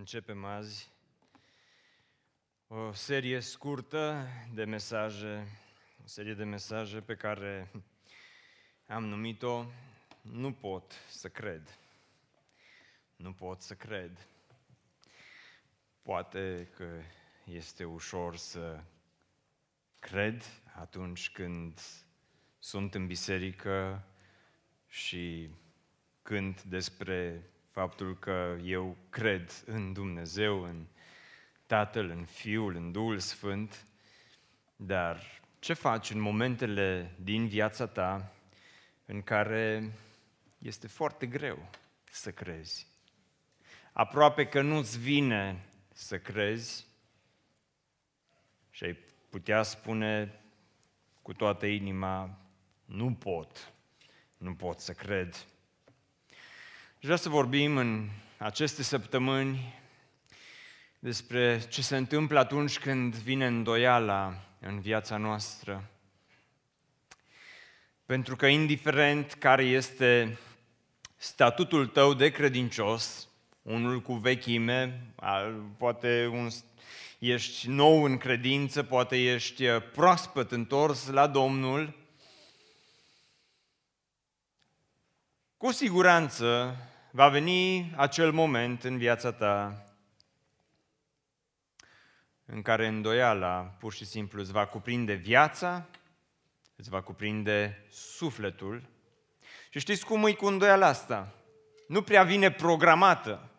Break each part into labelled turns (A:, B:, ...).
A: Începem azi o serie scurtă de mesaje, o serie de mesaje pe care am numit-o Nu pot să cred. Nu pot să cred. Poate că este ușor să cred atunci când sunt în biserică și cânt despre faptul că eu cred în Dumnezeu, în Tatăl, în Fiul, în Duhul Sfânt, dar ce faci în momentele din viața ta în care este foarte greu să crezi? Aproape că nu-ți vine să crezi și ai putea spune cu toată inima, nu pot, nu pot să cred. Și vreau să vorbim în aceste săptămâni despre ce se întâmplă atunci când vine îndoiala în viața noastră. Pentru că indiferent care este statutul tău de credincios, unul cu vechime, poate un, ești nou în credință, poate ești proaspăt întors la Domnul, cu siguranță va veni acel moment în viața ta în care îndoiala pur și simplu îți va cuprinde viața, îți va cuprinde sufletul. Și știți cum e cu îndoiala asta? Nu prea vine programată.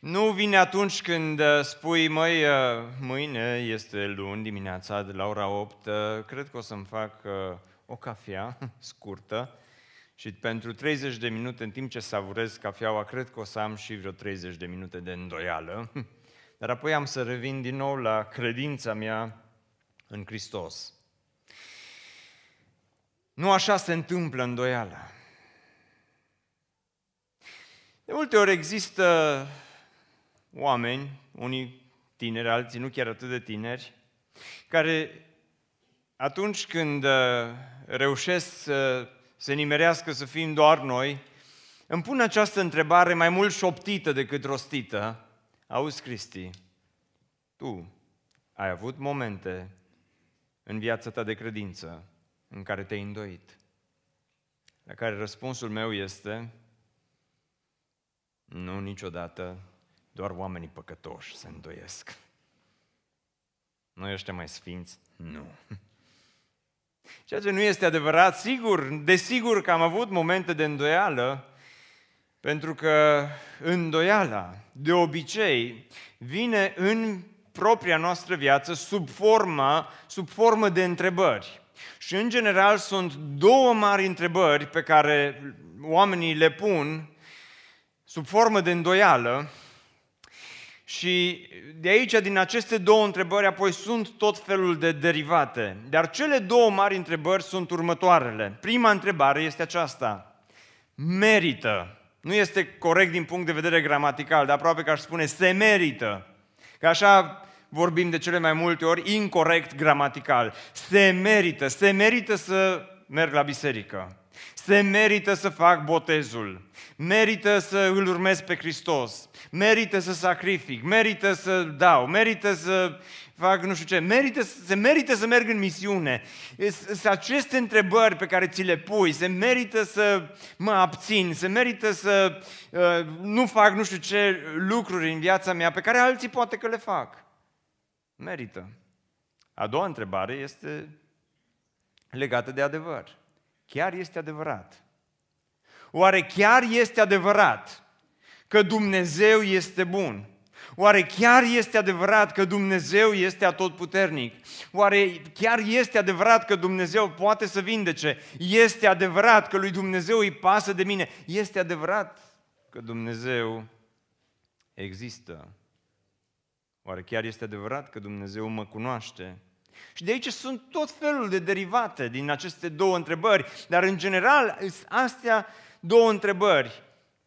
A: Nu vine atunci când uh, spui, măi, uh, mâine este luni dimineața de la ora 8, uh, cred că o să-mi fac o cafea scurtă și pentru 30 de minute, în timp ce savurez cafeaua, cred că o să am și vreo 30 de minute de îndoială. Dar apoi am să revin din nou la credința mea în Hristos. Nu așa se întâmplă îndoiala. De multe ori există oameni, unii tineri, alții nu chiar atât de tineri, care atunci când uh, reușesc să se nimerească să fim doar noi, îmi pun această întrebare mai mult șoptită decât rostită. Auzi, Cristi, tu ai avut momente în viața ta de credință în care te-ai îndoit. La care răspunsul meu este, nu niciodată, doar oamenii păcătoși se îndoiesc. Noi ăștia mai sfinți, nu. Ceea ce nu este adevărat, sigur, desigur că am avut momente de îndoială, pentru că îndoiala, de obicei, vine în propria noastră viață sub formă, sub formă de întrebări. Și în general sunt două mari întrebări pe care oamenii le pun sub formă de îndoială și de aici, din aceste două întrebări, apoi sunt tot felul de derivate. Dar cele două mari întrebări sunt următoarele. Prima întrebare este aceasta. Merită. Nu este corect din punct de vedere gramatical, dar aproape că aș spune se merită. Că așa vorbim de cele mai multe ori incorrect gramatical. Se merită, se merită să merg la biserică. Se merită să fac botezul. Merită să îl urmez pe Hristos. Merită să sacrific. Merită să dau. Merită să fac nu știu ce. Merită, se merită să merg în misiune. Sunt aceste întrebări pe care ți le pui. Se merită să mă abțin. Se merită să uh, nu fac nu știu ce lucruri în viața mea pe care alții poate că le fac. Merită. A doua întrebare este legată de adevăr. Chiar este adevărat? Oare chiar este adevărat că Dumnezeu este bun? Oare chiar este adevărat că Dumnezeu este atotputernic? Oare chiar este adevărat că Dumnezeu poate să vindece? Este adevărat că lui Dumnezeu îi pasă de mine? Este adevărat că Dumnezeu există? Oare chiar este adevărat că Dumnezeu mă cunoaște? Și de aici sunt tot felul de derivate din aceste două întrebări, dar în general astea două întrebări.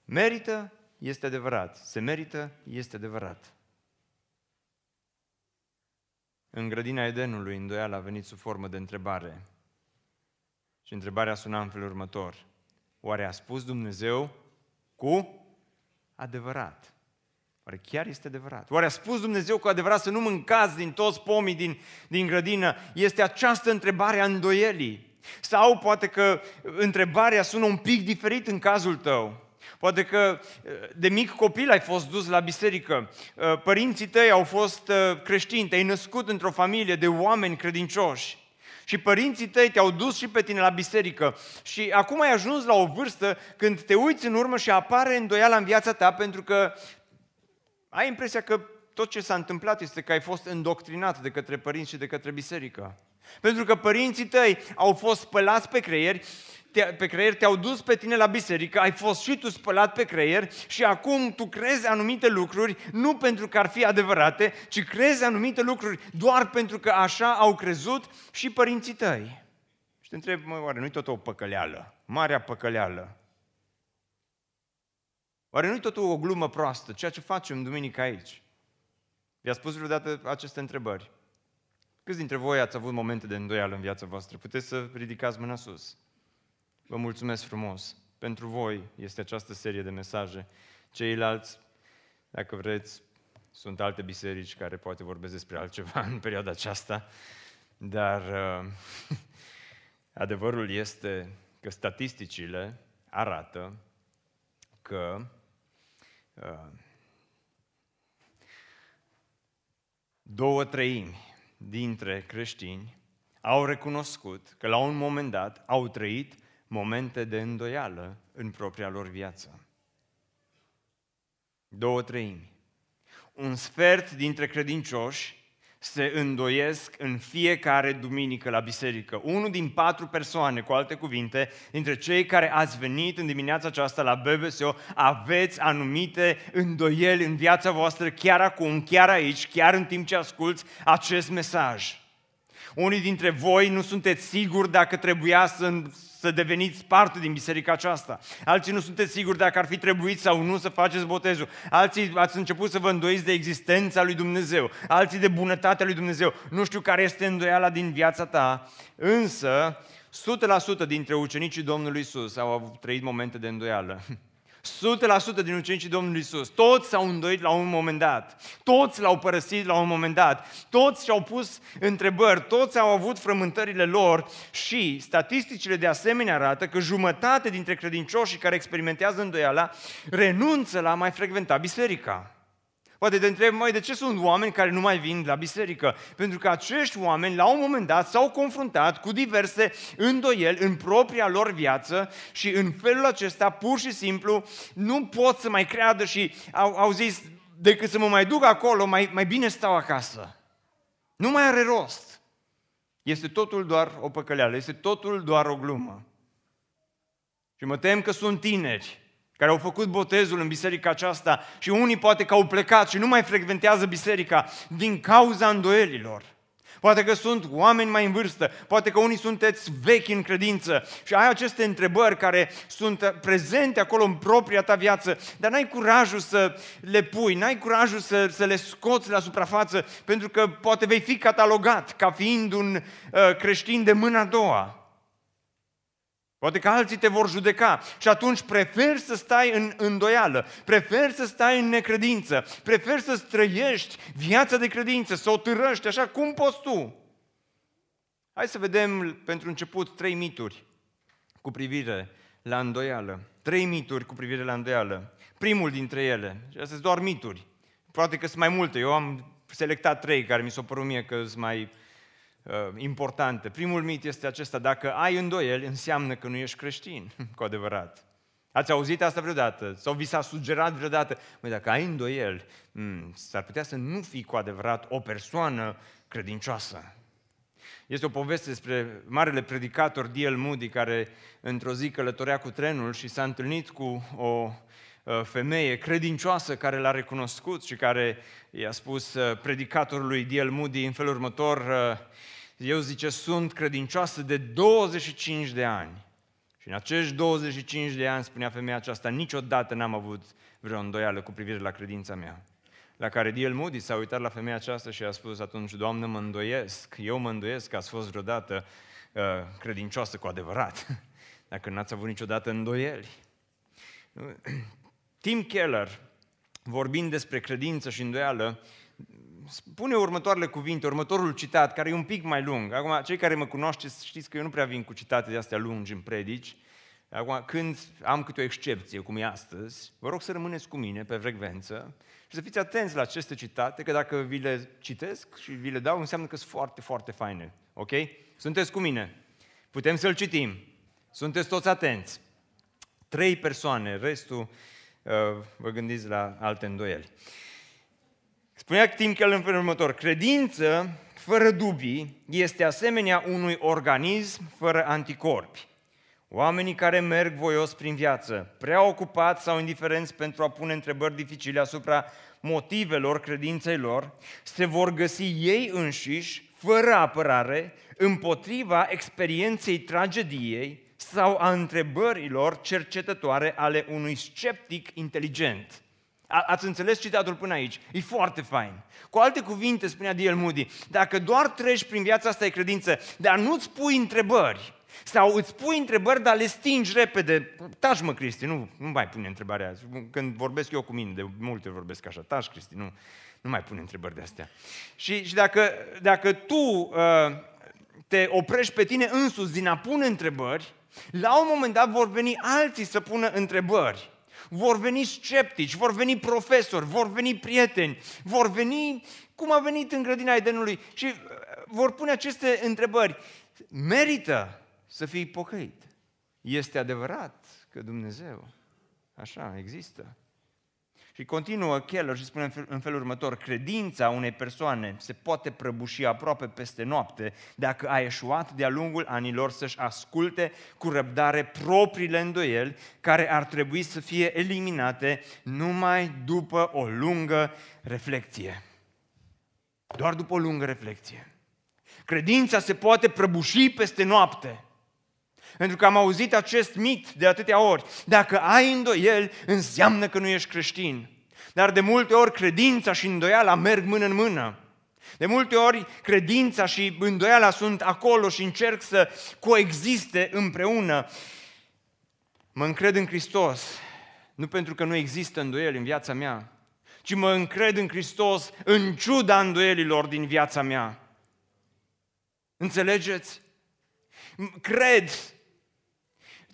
A: Merită? Este adevărat. Se merită? Este adevărat. În grădina Edenului, îndoială a venit sub formă de întrebare. Și întrebarea suna în felul următor. Oare a spus Dumnezeu cu adevărat? Oare chiar este adevărat? Oare a spus Dumnezeu cu adevărat să nu mâncați din toți pomii din, din grădină? Este această întrebare a îndoielii. Sau poate că întrebarea sună un pic diferit în cazul tău. Poate că de mic copil ai fost dus la biserică, părinții tăi au fost creștini, te-ai născut într-o familie de oameni credincioși. Și părinții tăi te-au dus și pe tine la biserică. Și acum ai ajuns la o vârstă când te uiți în urmă și apare îndoiala în viața ta pentru că ai impresia că tot ce s-a întâmplat este că ai fost îndoctrinat de către părinți și de către biserică. Pentru că părinții tăi au fost spălați pe creier, te, pe creier, te-au dus pe tine la biserică, ai fost și tu spălat pe creier și acum tu crezi anumite lucruri, nu pentru că ar fi adevărate, ci crezi anumite lucruri doar pentru că așa au crezut și părinții tăi. Și te întreb, mă, oare nu-i tot o păcăleală? Marea păcăleală. Oare nu-i totul o glumă proastă, ceea ce facem duminică aici? Vi-a spus vreodată aceste întrebări? Câți dintre voi ați avut momente de îndoială în viața voastră? Puteți să ridicați mâna sus. Vă mulțumesc frumos. Pentru voi este această serie de mesaje. Ceilalți, dacă vreți, sunt alte biserici care poate vorbesc despre altceva în perioada aceasta, dar uh, adevărul este că statisticile arată că uh, două treimi dintre creștini au recunoscut că la un moment dat au trăit momente de îndoială în propria lor viață. Două treimi. Un sfert dintre credincioși se îndoiesc în fiecare duminică la biserică. Unul din patru persoane, cu alte cuvinte, dintre cei care ați venit în dimineața aceasta la BBSO, aveți anumite îndoieli în viața voastră chiar acum, chiar aici, chiar în timp ce asculți acest mesaj. Unii dintre voi nu sunteți siguri dacă trebuia să să deveniți parte din biserica aceasta. Alții nu sunteți siguri dacă ar fi trebuit sau nu să faceți botezul. Alții ați început să vă îndoiți de existența lui Dumnezeu. Alții de bunătatea lui Dumnezeu. Nu știu care este îndoiala din viața ta, însă 100% dintre ucenicii Domnului Isus au avut trăit momente de îndoială. 100% din ucenicii Domnului Isus, toți s-au îndoit la un moment dat, toți l-au părăsit la un moment dat, toți și-au pus întrebări, toți au avut frământările lor și statisticile de asemenea arată că jumătate dintre credincioșii care experimentează îndoiala renunță la a mai frecventa biserica. Poate te întreb, mai de ce sunt oameni care nu mai vin la biserică? Pentru că acești oameni, la un moment dat, s-au confruntat cu diverse îndoieli în propria lor viață și în felul acesta, pur și simplu, nu pot să mai creadă și au, au zis, decât să mă mai duc acolo, mai, mai bine stau acasă. Nu mai are rost. Este totul doar o păcăleală, este totul doar o glumă. Și mă tem că sunt tineri care au făcut botezul în biserica aceasta și unii poate că au plecat și nu mai frecventează biserica din cauza îndoielilor. Poate că sunt oameni mai în vârstă, poate că unii sunteți vechi în credință și ai aceste întrebări care sunt prezente acolo în propria ta viață, dar n-ai curajul să le pui, n-ai curajul să, să le scoți la suprafață, pentru că poate vei fi catalogat ca fiind un uh, creștin de mâna a doua. Poate că alții te vor judeca și atunci preferi să stai în îndoială, preferi să stai în necredință, preferi să trăiești viața de credință, să o târăști așa cum poți tu. Hai să vedem pentru început trei mituri cu privire la îndoială. Trei mituri cu privire la îndoială. Primul dintre ele, și astea sunt doar mituri, poate că sunt mai multe, eu am selectat trei care mi s-au părut mie că sunt mai Uh, importante. Primul mit este acesta, dacă ai îndoieli, înseamnă că nu ești creștin, cu adevărat. Ați auzit asta vreodată? Sau vi s-a sugerat vreodată? Măi, dacă ai îndoieli, hmm, s-ar putea să nu fii cu adevărat o persoană credincioasă. Este o poveste despre marele predicator D.L. Moody, care într-o zi călătorea cu trenul și s-a întâlnit cu o uh, femeie credincioasă care l-a recunoscut și care i-a spus uh, predicatorului D.L. Moody în felul următor, eu zice, sunt credincioasă de 25 de ani. Și în acești 25 de ani, spunea femeia aceasta, niciodată n-am avut vreo îndoială cu privire la credința mea. La care D.L. Moody s-a uitat la femeia aceasta și a spus atunci, Doamnă, mă îndoiesc, eu mă îndoiesc că ați fost vreodată uh, credincioasă cu adevărat, dacă n-ați avut niciodată îndoieli. Tim Keller vorbind despre credință și îndoială, spune următoarele cuvinte, următorul citat, care e un pic mai lung. Acum, cei care mă cunoașteți știți că eu nu prea vin cu citate de astea lungi în predici. Acum, când am câte o excepție, cum e astăzi, vă rog să rămâneți cu mine pe frecvență și să fiți atenți la aceste citate, că dacă vi le citesc și vi le dau, înseamnă că sunt foarte, foarte faine. Ok? Sunteți cu mine? Putem să-l citim. Sunteți toți atenți. Trei persoane, restul uh, vă gândiți la alte îndoieli. Spunea Tim Keller în felul următor, credință fără dubii este asemenea unui organism fără anticorpi. Oamenii care merg voios prin viață, prea ocupați sau indiferenți pentru a pune întrebări dificile asupra motivelor credinței lor, se vor găsi ei înșiși, fără apărare, împotriva experienței tragediei sau a întrebărilor cercetătoare ale unui sceptic inteligent. A, ați înțeles citatul până aici? E foarte fain. Cu alte cuvinte, spunea D.L. Moody, dacă doar treci prin viața asta de credință, dar nu-ți pui întrebări, sau îți pui întrebări, dar le stingi repede. Taci mă, Cristi, nu, nu mai pune întrebarea aia. Când vorbesc eu cu mine, de multe vorbesc așa. Taci, Cristi, nu, nu mai pune întrebări de astea. Și, și dacă, dacă tu uh, te oprești pe tine însuți din a pune întrebări, la un moment dat vor veni alții să pună întrebări. Vor veni sceptici, vor veni profesori, vor veni prieteni, vor veni cum a venit în grădina Edenului și uh, vor pune aceste întrebări. Merită să fii pocăit. Este adevărat că Dumnezeu așa există. Și continuă Keller și spune în felul următor, credința unei persoane se poate prăbuși aproape peste noapte dacă a eșuat de-a lungul anilor să-și asculte cu răbdare propriile îndoieli care ar trebui să fie eliminate numai după o lungă reflecție. Doar după o lungă reflecție. Credința se poate prăbuși peste noapte. Pentru că am auzit acest mit de atâtea ori. Dacă ai îndoieli, înseamnă că nu ești creștin. Dar de multe ori credința și îndoiala merg mână în mână. De multe ori credința și îndoiala sunt acolo și încerc să coexiste împreună. Mă încred în Hristos, nu pentru că nu există îndoieli în viața mea, ci mă încred în Hristos în ciuda îndoielilor din viața mea. Înțelegeți? Cred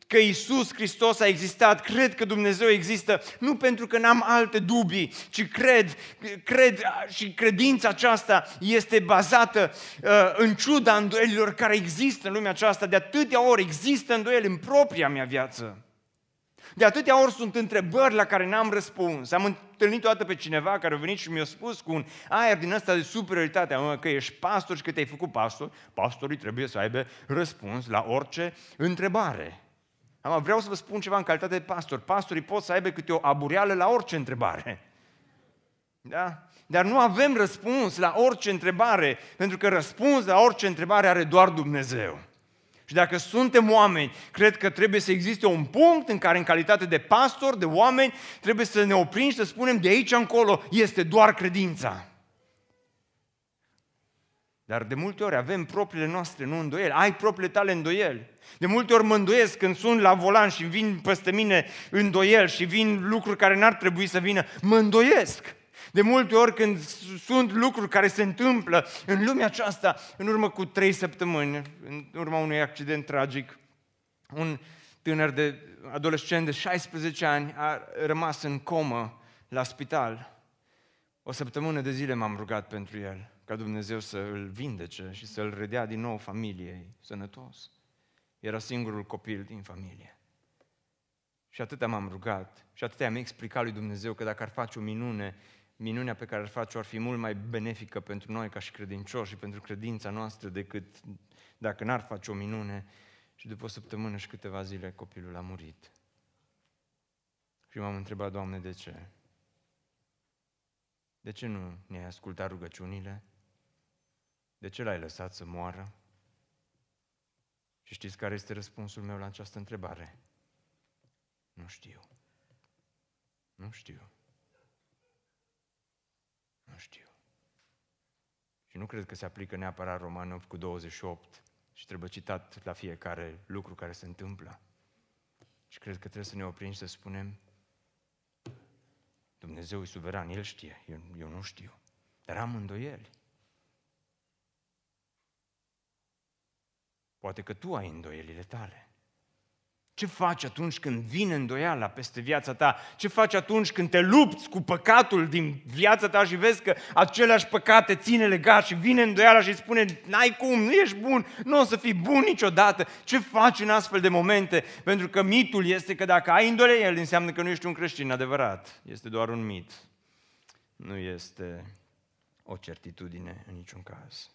A: că Isus Hristos a existat, cred că Dumnezeu există, nu pentru că n-am alte dubii, ci cred, cred și credința aceasta este bazată uh, în ciuda îndoielilor care există în lumea aceasta. De atâtea ori există îndoieli în propria mea viață. De atâtea ori sunt întrebări la care n-am răspuns. Am întâlnit o dată pe cineva care a venit și mi-a spus cu un aer din ăsta de superioritate, că ești pastor și că te-ai făcut pastor, pastorii trebuie să aibă răspuns la orice întrebare. Am, vreau să vă spun ceva în calitate de pastor. Pastorii pot să aibă câte o abureală la orice întrebare. Da? Dar nu avem răspuns la orice întrebare, pentru că răspuns la orice întrebare are doar Dumnezeu. Și dacă suntem oameni, cred că trebuie să existe un punct în care, în calitate de pastor, de oameni, trebuie să ne oprim și să spunem de aici încolo este doar credința. Dar de multe ori avem propriile noastre, nu îndoieli. Ai propriile tale îndoieli. De multe ori mă îndoiesc când sunt la volan și vin peste mine îndoieli și vin lucruri care n-ar trebui să vină. Mă îndoiesc. De multe ori când sunt lucruri care se întâmplă în lumea aceasta, în urmă cu trei săptămâni, în urma unui accident tragic, un tânăr de adolescent de 16 ani a rămas în comă la spital. O săptămână de zile m-am rugat pentru el, ca Dumnezeu să îl vindece și să îl redea din nou familiei sănătos. Era singurul copil din familie. Și atâta m-am rugat și atâta am explicat lui Dumnezeu că dacă ar face o minune, minunea pe care ar face-o ar fi mult mai benefică pentru noi ca și credincioși și pentru credința noastră decât dacă n-ar face o minune. Și după o săptămână și câteva zile copilul a murit. Și m-am întrebat, Doamne, de ce? De ce nu ne-ai ascultat rugăciunile? De ce l-ai lăsat să moară? Și știți care este răspunsul meu la această întrebare? Nu știu. Nu știu. Nu știu. Și nu cred că se aplică neapărat Roman 8 cu 28 și trebuie citat la fiecare lucru care se întâmplă. Și cred că trebuie să ne oprim și să spunem Dumnezeu e suveran, El știe, eu, eu nu știu. Dar am îndoieli. Poate că tu ai îndoielile tale. Ce faci atunci când vine îndoiala peste viața ta? Ce faci atunci când te lupți cu păcatul din viața ta și vezi că aceleași păcate ține legat și vine îndoiala și spune, n-ai cum, nu ești bun, nu o să fii bun niciodată. Ce faci în astfel de momente? Pentru că mitul este că dacă ai îndoieli, înseamnă că nu ești un creștin adevărat. Este doar un mit. Nu este o certitudine în niciun caz.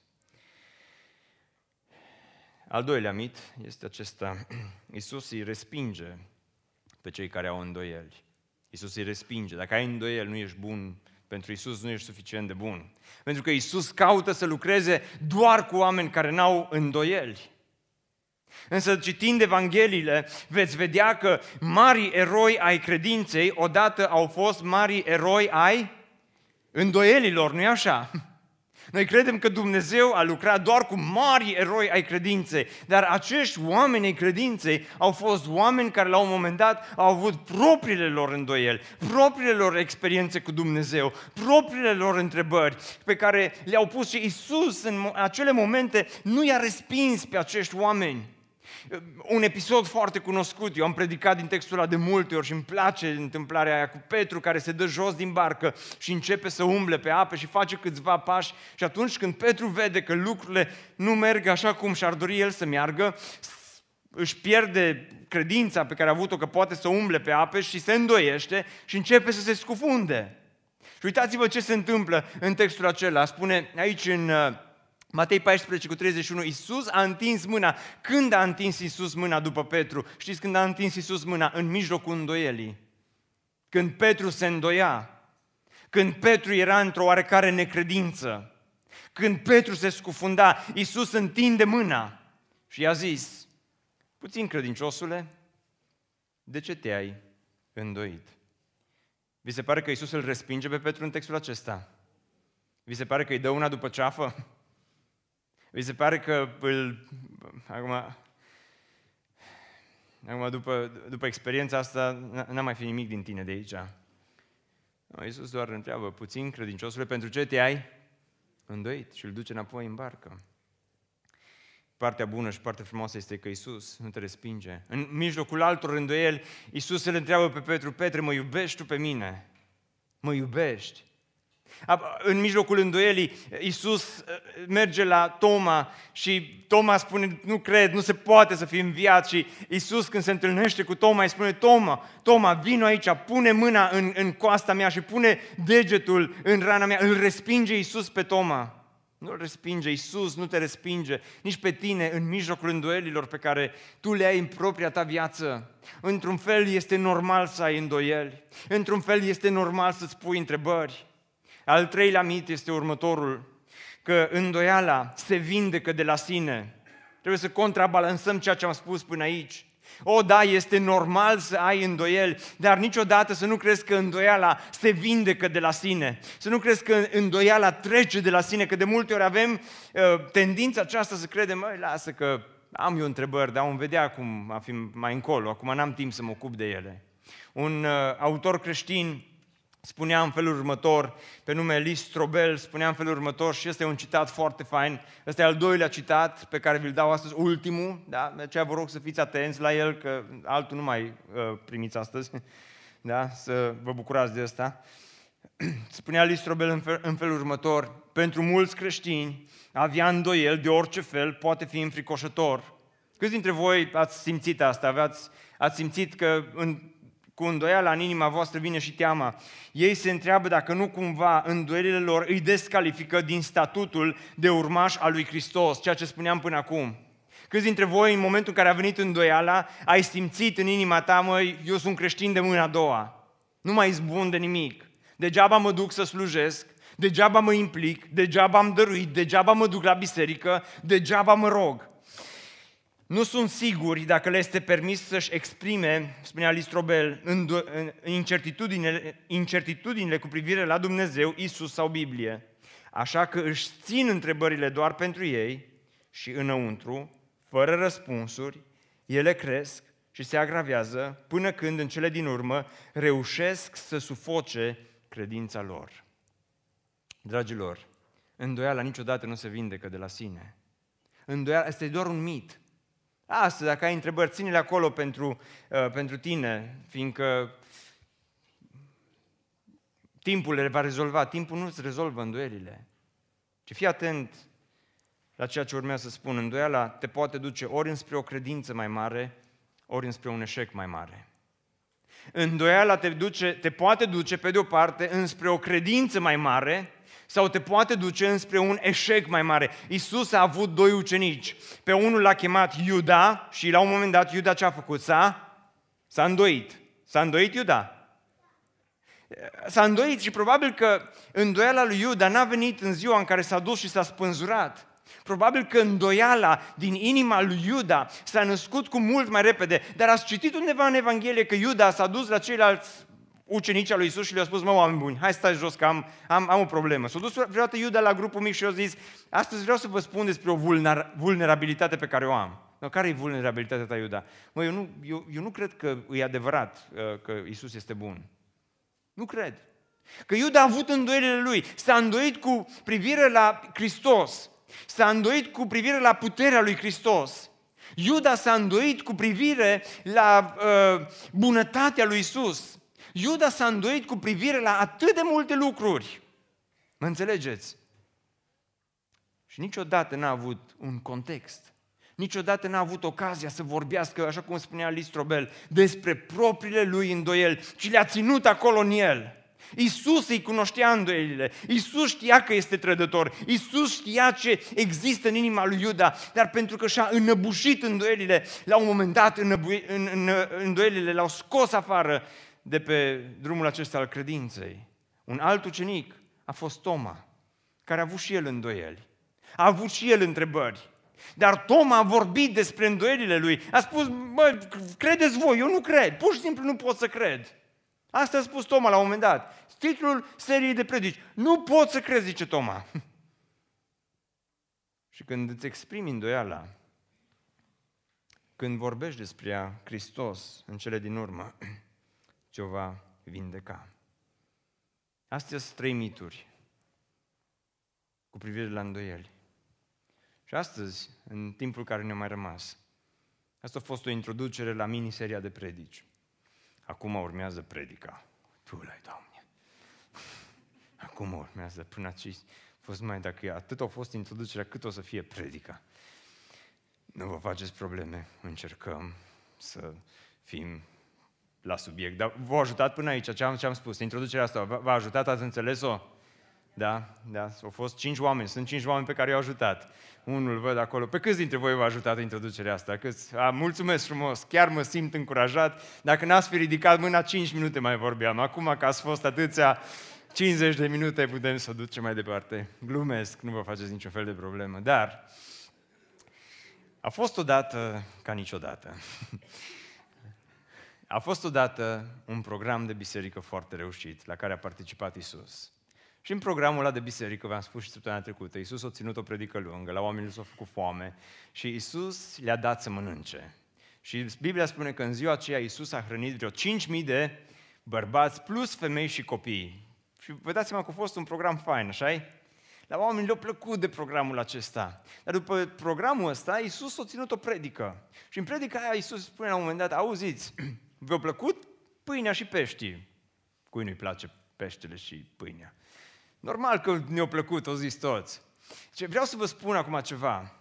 A: Al doilea mit este acesta. Iisus îi respinge pe cei care au îndoieli. Iisus îi respinge. Dacă ai îndoieli, nu ești bun pentru Isus nu ești suficient de bun. Pentru că Isus caută să lucreze doar cu oameni care n-au îndoieli. Însă citind Evangheliile, veți vedea că mari eroi ai credinței odată au fost mari eroi ai îndoielilor, nu-i așa? Noi credem că Dumnezeu a lucrat doar cu mari eroi ai credinței, dar acești oameni ai credinței au fost oameni care la un moment dat au avut propriile lor îndoieli, propriile lor experiențe cu Dumnezeu, propriile lor întrebări pe care le-au pus și Isus în acele momente nu i-a respins pe acești oameni. Un episod foarte cunoscut, eu am predicat din textul ăla de multe ori și îmi place întâmplarea aia cu Petru care se dă jos din barcă și începe să umble pe ape și face câțiva pași și atunci când Petru vede că lucrurile nu merg așa cum și-ar dori el să meargă, își pierde credința pe care a avut-o că poate să umble pe ape și se îndoiește și începe să se scufunde. Și uitați-vă ce se întâmplă în textul acela. Spune aici în Matei 14 cu 31, Iisus a întins mâna. Când a întins Iisus mâna după Petru? Știți când a întins Iisus mâna? În mijlocul îndoielii. Când Petru se îndoia. Când Petru era într-o oarecare necredință. Când Petru se scufunda, Iisus întinde mâna și i-a zis, puțin credinciosule, de ce te-ai îndoit? Vi se pare că Iisus îl respinge pe Petru în textul acesta? Vi se pare că îi dă una după ceafă? Vi se pare că îl... Acum, acum după, după experiența asta, n-a mai fi nimic din tine de aici. No, Iisus doar întreabă, puțin credinciosule, pentru ce te-ai îndoit și îl duce înapoi în barcă. Partea bună și partea frumoasă este că Isus nu te respinge. În mijlocul altor îndoieli, Isus îl întreabă pe Petru, Petre, mă iubești tu pe mine? Mă iubești? În mijlocul îndoielii, Iisus uh, merge la Toma și Toma spune, nu cred, nu se poate să fie înviat și Iisus când se întâlnește cu Toma îi spune, Toma, Toma, vino aici, pune mâna în, în coasta mea și pune degetul în rana mea, îl respinge Iisus pe Toma. Nu îl respinge, Iisus nu te respinge, nici pe tine în mijlocul îndoielilor pe care tu le ai în propria ta viață. Într-un fel este normal să ai îndoieli, într-un fel este normal să-ți pui întrebări. Al treilea mit este următorul, că îndoiala se vindecă de la sine. Trebuie să contrabalansăm ceea ce am spus până aici. O, da, este normal să ai îndoieli, dar niciodată să nu crezi că îndoiala se vindecă de la sine. Să nu crezi că îndoiala trece de la sine, că de multe ori avem uh, tendința aceasta să credem, măi, lasă că am eu întrebări, dar vom vedea cum a fi mai încolo, acum n-am timp să mă ocup de ele. Un uh, autor creștin spunea în felul următor, pe nume Lis Strobel, spunea în felul următor și este un citat foarte fain. Ăsta e al doilea citat pe care vi-l dau astăzi, ultimul, da? de aceea vă rog să fiți atenți la el, că altul nu mai uh, primiți astăzi, da? să vă bucurați de asta. Spunea Lis Strobel în, fel, în felul următor, pentru mulți creștini, avea îndoiel de orice fel poate fi înfricoșător. Câți dintre voi ați simțit asta? Aveați, ați simțit că în cu îndoiala în inima voastră vine și teama. Ei se întreabă dacă nu cumva îndoielile lor îi descalifică din statutul de urmaș al lui Hristos, ceea ce spuneam până acum. Câți dintre voi, în momentul în care a venit îndoiala, ai simțit în inima ta, măi, eu sunt creștin de mâna a doua. Nu mai izbun de nimic. Degeaba mă duc să slujesc, degeaba mă implic, degeaba am dăruit, degeaba mă duc la biserică, degeaba mă rog nu sunt siguri dacă le este permis să-și exprime, spunea Listrobel, incertitudinile, incertitudinile cu privire la Dumnezeu, Isus sau Biblie. Așa că își țin întrebările doar pentru ei și înăuntru, fără răspunsuri, ele cresc și se agravează până când în cele din urmă reușesc să sufoce credința lor. Dragilor, îndoiala niciodată nu se vindecă de la sine. Îndoiala este doar un mit. Astăzi, dacă ai întrebări, ține-le acolo pentru, uh, pentru tine, fiindcă timpul le va rezolva. Timpul nu îți rezolvă îndoielile. Și fii atent la ceea ce urmează să spun. Îndoiala te poate duce ori înspre o credință mai mare, ori înspre un eșec mai mare. Îndoiala te, duce, te poate duce, pe de o parte, înspre o credință mai mare sau te poate duce înspre un eșec mai mare. Isus a avut doi ucenici. Pe unul l-a chemat Iuda și la un moment dat Iuda ce a făcut? S-a, s-a îndoit. S-a îndoit Iuda. S-a îndoit și probabil că îndoiala lui Iuda n-a venit în ziua în care s-a dus și s-a spânzurat. Probabil că îndoiala din inima lui Iuda s-a născut cu mult mai repede, dar ați citit undeva în Evanghelie că Iuda s-a dus la ceilalți ucenici al lui Isus și le-a spus, mă, oameni buni, hai stai jos că am, am, am o problemă. S-a dus vreodată Iuda la grupul mic și a zis, astăzi vreau să vă spun despre o vulnerabilitate pe care o am. No, care e vulnerabilitatea ta, Iuda? Mă, eu nu, eu, eu nu cred că e adevărat uh, că Isus este bun. Nu cred. Că Iuda a avut îndoielile lui, s-a îndoit cu privire la Hristos, s-a îndoit cu privire la puterea lui Hristos. Iuda s-a îndoit cu privire la uh, bunătatea lui Isus. Iuda s-a îndoit cu privire la atât de multe lucruri. Mă înțelegeți? Și niciodată n-a avut un context. Niciodată n-a avut ocazia să vorbească, așa cum spunea Listrobel, despre propriile lui îndoieli, ci le-a ținut acolo în el. Isus îi cunoștea îndoielile, Isus știa că este trădător, Isus știa ce există în inima lui Iuda, dar pentru că și-a înăbușit îndoielile, la un moment dat îndoielile l-au scos afară de pe drumul acesta al credinței. Un alt ucenic a fost Toma, care a avut și el îndoieli. A avut și el întrebări. Dar Toma a vorbit despre îndoielile lui. A spus, mă, credeți voi, eu nu cred. Pur și simplu nu pot să cred. Asta a spus Toma la un moment dat. Titlul seriei de predici. Nu pot să crezi, zice Toma. și când îți exprimi îndoiala, când vorbești despre Hristos în cele din urmă, ce o va vindeca. Astea sunt trei mituri cu privire la îndoieli. Și astăzi, în timpul care ne-a mai rămas, asta a fost o introducere la miniseria de predici. Acum urmează predica. Tu l-ai, Doamne. Acum urmează, până aici, fost mai dacă atât a fost introducerea, cât o să fie predica. Nu vă faceți probleme, încercăm să fim la subiect. Dar v-a ajutat până aici, ce am, ce am spus, introducerea asta, v-a ajutat, ați înțeles-o? Da, da, au fost cinci oameni, sunt cinci oameni pe care i-au ajutat. Unul văd acolo. Pe câți dintre voi v-a ajutat introducerea asta? Câți? A, mulțumesc frumos, chiar mă simt încurajat. Dacă n-ați fi ridicat mâna, 5 minute mai vorbeam. Acum că ați fost atâția 50 de minute, putem să o ducem mai departe. Glumesc, nu vă faceți niciun fel de problemă. Dar a fost odată ca niciodată. A fost odată un program de biserică foarte reușit, la care a participat Isus. Și în programul ăla de biserică, v-am spus și săptămâna trecută, Isus a ținut o predică lungă, la oamenii s-au făcut foame și Isus le-a dat să mănânce. Și Biblia spune că în ziua aceea Isus a hrănit vreo 5.000 de bărbați plus femei și copii. Și vă dați seama că a fost un program fain, așa La oameni le-a plăcut de programul acesta. Dar după programul ăsta, Isus a ținut o predică. Și în predica aia Isus spune la un moment dat, auziți, v-a plăcut pâinea și peștii? Cui nu-i place peștele și pâinea? Normal că ne-a plăcut, o zis toți. Ce vreau să vă spun acum ceva.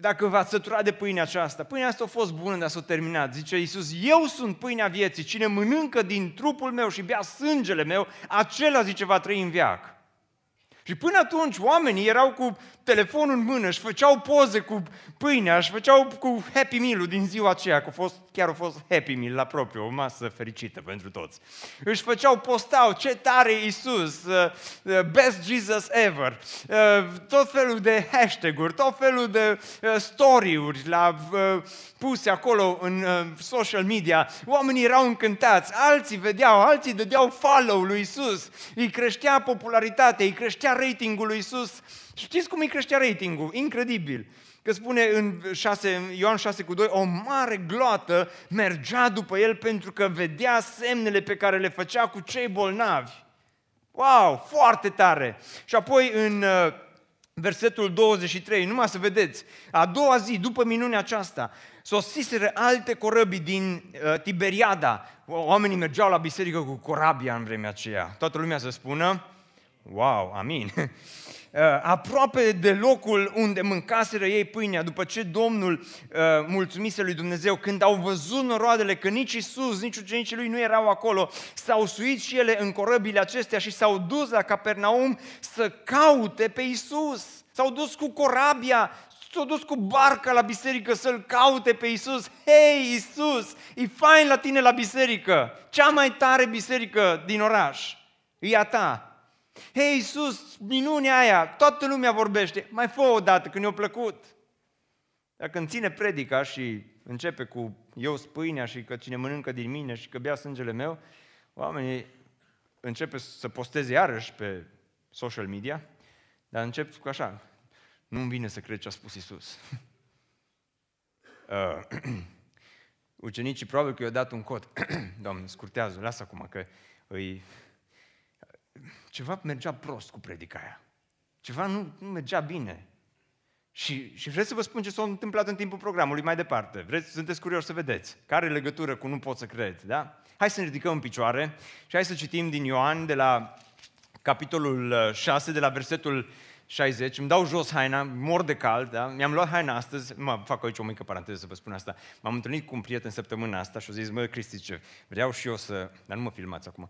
A: Dacă v-ați săturat de pâinea aceasta, pâinea asta a fost bună, dar s-a terminat. Zice Iisus, eu sunt pâinea vieții, cine mănâncă din trupul meu și bea sângele meu, acela, zice, va trăi în viac. Și până atunci oamenii erau cu telefonul în mână, își făceau poze cu pâinea, își făceau cu Happy Meal-ul din ziua aceea, că a fost, chiar a fost Happy Meal la propriu, o masă fericită pentru toți. Își făceau, postau, ce tare Iisus, uh, uh, best Jesus ever, uh, tot felul de hashtag-uri, tot felul de uh, story-uri la, uh, puse acolo în uh, social media. Oamenii erau încântați, alții vedeau, alții dădeau follow lui Iisus, îi creștea popularitatea, îi creștea ratingul lui Iisus Știți cum îi creștea ratingul? Incredibil. Că spune în 6, Ioan 6 cu 2, o mare gloată mergea după el pentru că vedea semnele pe care le făcea cu cei bolnavi. Wow, foarte tare! Și apoi în uh, versetul 23, numai să vedeți, a doua zi, după minunea aceasta, sosiseră alte corăbii din uh, Tiberiada. Oamenii mergeau la biserică cu corabia în vremea aceea. Toată lumea să spună, wow, amin. Uh, aproape de locul unde mâncaseră ei pâinea, după ce Domnul uh, mulțumise lui Dumnezeu, când au văzut noroadele că nici Isus, nici ucenicii lui nu erau acolo, s-au suit și ele în corăbile acestea și s-au dus la Capernaum să caute pe Isus. S-au dus cu corabia, s-au dus cu barca la biserică să-L caute pe Isus. Hei, Isus, e fain la tine la biserică. Cea mai tare biserică din oraș. E a ta. Hei, Iisus, minunea aia, toată lumea vorbește, mai fă o dată când i-a plăcut. Dacă îmi ține predica și începe cu eu spâinea și că cine mănâncă din mine și că bea sângele meu, oamenii începe să posteze iarăși pe social media, dar încep cu așa, nu-mi vine să cred ce a spus Iisus. uh, ucenicii probabil că i-au dat un cod. Doamne, scurtează, lasă acum că îi ceva mergea prost cu predica aia. Ceva nu, nu mergea bine. Și, și vreți să vă spun ce s-a întâmplat în timpul programului mai departe. Vreți, sunteți curioși să vedeți. Care legătură cu nu pot să cred, da? Hai să ne ridicăm în picioare și hai să citim din Ioan de la capitolul 6, de la versetul 60, îmi dau jos haina, mor de cald, da? mi-am luat haina astăzi, mă, fac aici o mică paranteză să vă spun asta, m-am întâlnit cu un prieten săptămâna asta și a zis, mă, Cristi, ce, vreau și eu să, dar nu mă filmați acum,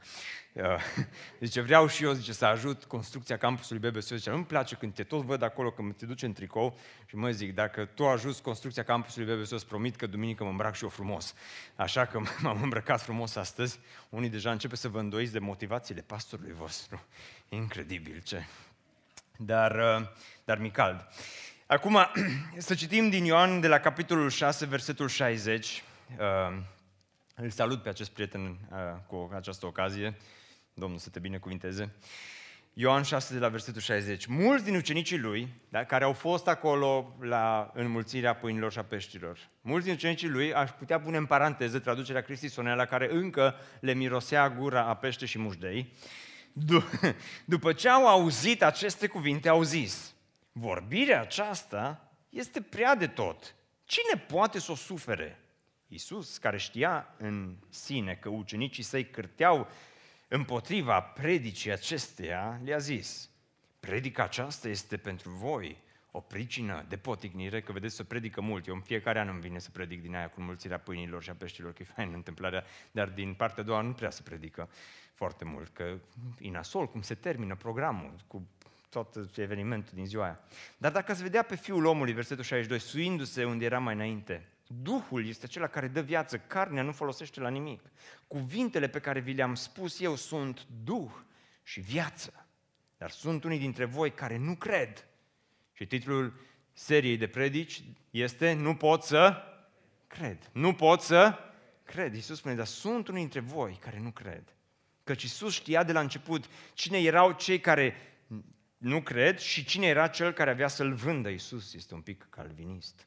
A: uh, zice, vreau și eu, zice, să ajut construcția campusului BBS, zice, nu-mi place când te tot văd acolo, când te duci în tricou și mă zic, dacă tu ajuți construcția campusului BBS, îți promit că duminică mă îmbrac și eu frumos. Așa că m-am îmbrăcat frumos astăzi, unii deja începe să vă îndoiți de motivațiile pastorului vostru. Incredibil ce dar, uh, dar mi cald. Acum, să citim din Ioan de la capitolul 6, versetul 60. Uh, îl salut pe acest prieten uh, cu această ocazie. Domnul să te binecuvinteze. Ioan 6 de la versetul 60. Mulți din ucenicii lui, da, care au fost acolo la pâinilor și a peștilor, mulți din ucenicii lui, aș putea pune în paranteză traducerea Cristi la care încă le mirosea gura a pește și mușdei, după ce au auzit aceste cuvinte, au zis, vorbirea aceasta este prea de tot. Cine poate să o sufere? Iisus, care știa în sine că ucenicii săi cârteau împotriva predicii acesteia, le-a zis, predica aceasta este pentru voi o pricină de potignire, că vedeți să predică mult. Eu în fiecare an îmi vine să predic din aia cu mulțirea pâinilor și a peștilor, că e fain întâmplarea, dar din partea a doua nu prea să predică foarte mult, că e nasol cum se termină programul cu tot evenimentul din ziua aia. Dar dacă ați vedea pe Fiul omului, versetul 62, suindu-se unde era mai înainte, Duhul este acela care dă viață, carnea nu folosește la nimic. Cuvintele pe care vi le-am spus eu sunt Duh și viață. Dar sunt unii dintre voi care nu cred. Și titlul seriei de predici este Nu pot să cred. Nu pot să cred. Iisus spune, dar sunt unii dintre voi care nu cred. Căci Iisus știa de la început cine erau cei care nu cred și cine era cel care avea să-l vândă. Iisus este un pic calvinist.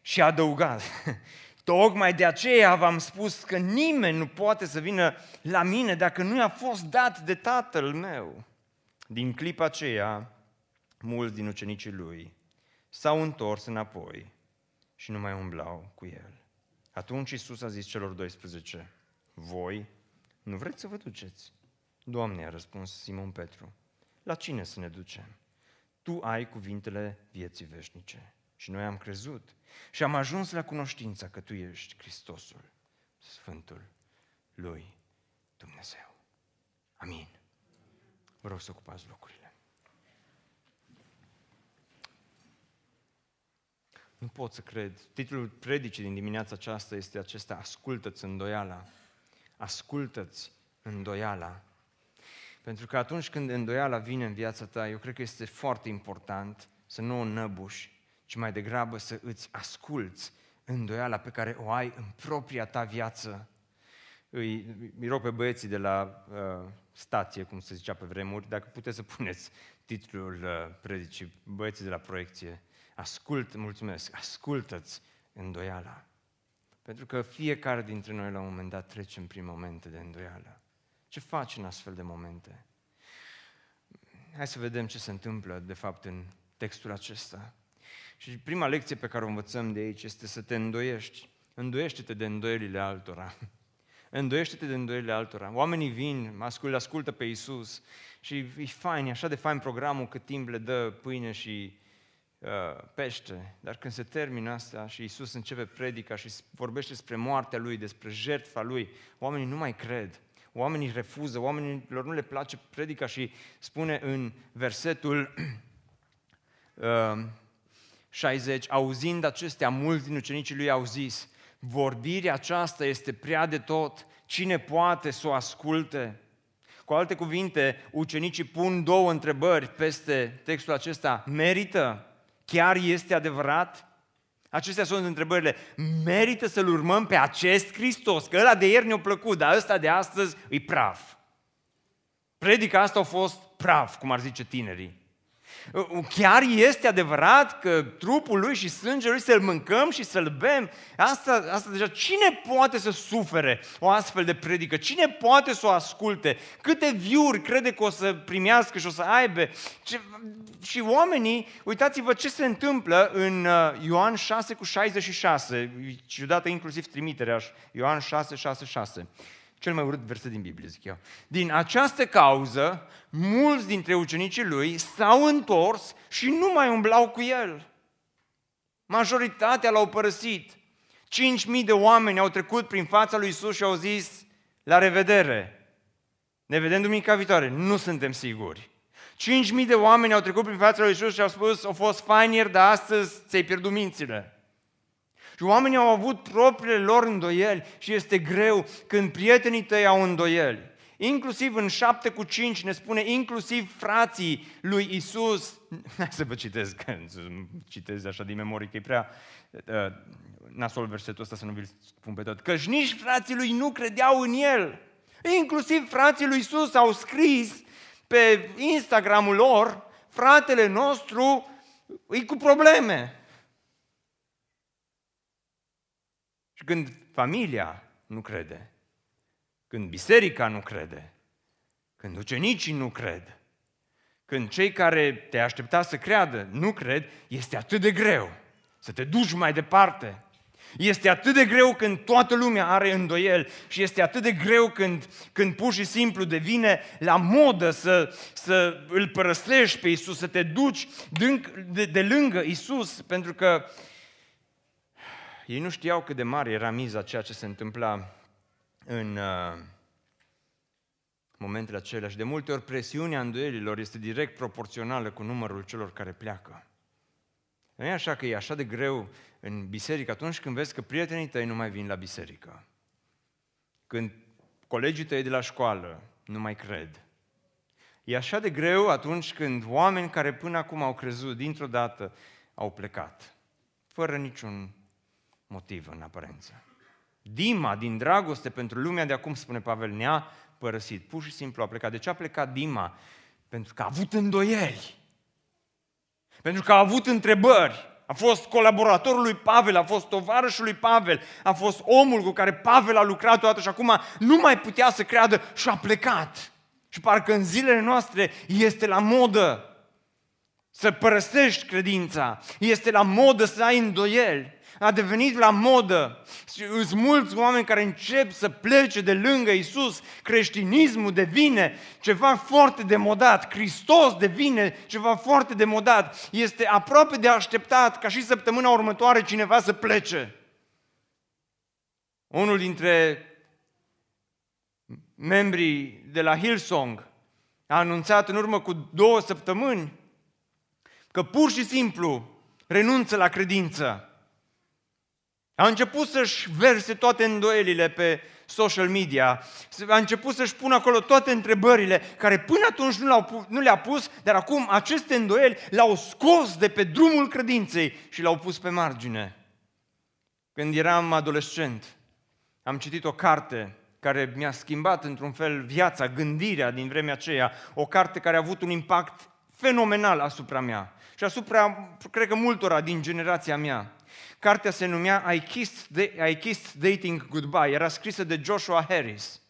A: Și a adăugat, tocmai de aceea v-am spus că nimeni nu poate să vină la mine dacă nu i-a fost dat de tatăl meu. Din clipa aceea, mulți din ucenicii lui s-au întors înapoi și nu mai umblau cu el. Atunci Iisus a zis celor 12, voi nu vreți să vă duceți? Doamne, a răspuns Simon Petru, la cine să ne ducem? Tu ai cuvintele vieții veșnice. Și noi am crezut și am ajuns la cunoștința că Tu ești Hristosul, Sfântul lui Dumnezeu. Amin. Vă rog să ocupați locurile. Nu pot să cred. Titlul predicii din dimineața aceasta este acesta, Ascultă-ți îndoiala ascultă-ți îndoiala. Pentru că atunci când îndoiala vine în viața ta, eu cred că este foarte important să nu o năbuși, ci mai degrabă să îți asculți îndoiala pe care o ai în propria ta viață. Îi, îi rog pe băieții de la uh, stație, cum se zicea pe vremuri, dacă puteți să puneți titlul uh, predicii, băieții de la proiecție. Ascult, mulțumesc, ascultă-ți îndoiala. Pentru că fiecare dintre noi la un moment dat trecem prin momente de îndoială. Ce faci în astfel de momente? hai să vedem ce se întâmplă, de fapt, în textul acesta. Și prima lecție pe care o învățăm de aici este să te îndoiești. Îndoiește-te de îndoielile altora. Îndoiește-te de îndoielile altora. Oamenii vin, ascultă, ascultă pe Isus și e fain, e așa de fain programul cât timp le dă pâine și uh, pește. Dar când se termină asta și Isus începe predica și vorbește despre moartea Lui, despre jertfa Lui, oamenii nu mai cred. Oamenii refuză, oamenilor nu le place predica și spune în versetul uh, 60, auzind acestea, mulți din ucenicii lui au zis, vorbirea aceasta este prea de tot, cine poate să o asculte? Cu alte cuvinte, ucenicii pun două întrebări peste textul acesta. Merită? Chiar este adevărat? Acestea sunt întrebările. Merită să-L urmăm pe acest Hristos? Că ăla de ieri ne-a plăcut, dar ăsta de astăzi e praf. Predica asta a fost praf, cum ar zice tinerii. Chiar este adevărat că trupul lui și sângele lui să-l mâncăm și să-l bem? Asta, asta deja, cine poate să sufere o astfel de predică? Cine poate să o asculte? Câte viuri crede că o să primească și o să aibă? Ce, și oamenii, uitați-vă ce se întâmplă în uh, Ioan 6 cu 66, ciudată inclusiv trimiterea, Ioan 6, 6, 6. Cel mai urât verset din Biblie, zic eu. Din această cauză, mulți dintre ucenicii lui s-au întors și nu mai umblau cu el. Majoritatea l-au părăsit. 5.000 de oameni au trecut prin fața lui Isus și au zis, la revedere. Ne vedem duminica viitoare. Nu suntem siguri. 5.000 de oameni au trecut prin fața lui Isus și au spus, au fost fain ieri, dar astăzi ți-ai pierdut mințile. Și oamenii au avut propriile lor îndoieli și este greu când prietenii tăi au îndoieli. Inclusiv în 7 cu 5 ne spune inclusiv frații lui Isus. Hai să vă citesc, că citez așa din memorie, că e prea uh, nasol versetul ăsta să nu vi-l spun pe tot. Căci nici frații lui nu credeau în el. Inclusiv frații lui Isus au scris pe Instagramul lor, fratele nostru e cu probleme. Și când familia nu crede, când biserica nu crede, când ucenicii nu cred, când cei care te aștepta să creadă nu cred, este atât de greu să te duci mai departe. Este atât de greu când toată lumea are îndoiel și este atât de greu când, când pur și simplu devine la modă să, să îl părăsești pe Isus, să te duci de, de lângă Isus, pentru că ei nu știau cât de mare era miza ceea ce se întâmpla în uh, momentele acelea și de multe ori presiunea îndoielilor este direct proporțională cu numărul celor care pleacă. Nu e așa că e așa de greu în biserică atunci când vezi că prietenii tăi nu mai vin la biserică. Când colegii tăi de la școală nu mai cred. E așa de greu atunci când oameni care până acum au crezut, dintr-o dată au plecat, fără niciun motiv în aparență. Dima, din dragoste pentru lumea de acum, spune Pavel, ne-a părăsit. Pur și simplu a plecat. De ce a plecat Dima? Pentru că a avut îndoieli. Pentru că a avut întrebări. A fost colaboratorul lui Pavel, a fost tovarășul lui Pavel, a fost omul cu care Pavel a lucrat toată și acum nu mai putea să creadă și a plecat. Și parcă în zilele noastre este la modă să părăsești credința, este la modă să ai îndoieli a devenit la modă. Sunt mulți oameni care încep să plece de lângă Isus. Creștinismul devine ceva foarte demodat. Hristos devine ceva foarte demodat. Este aproape de așteptat ca și săptămâna următoare cineva să plece. Unul dintre membrii de la Hillsong a anunțat în urmă cu două săptămâni că pur și simplu renunță la credință. A început să-și verse toate îndoielile pe social media, a început să-și pună acolo toate întrebările care până atunci nu, le-au, nu le-a pus, dar acum aceste îndoieli l-au scos de pe drumul credinței și l-au pus pe margine. Când eram adolescent, am citit o carte care mi-a schimbat într-un fel viața, gândirea din vremea aceea, o carte care a avut un impact fenomenal asupra mea și asupra, cred că multora din generația mea. Cartea se numea I Kissed, I Kissed Dating Goodbye, era scrisă de Joshua Harris.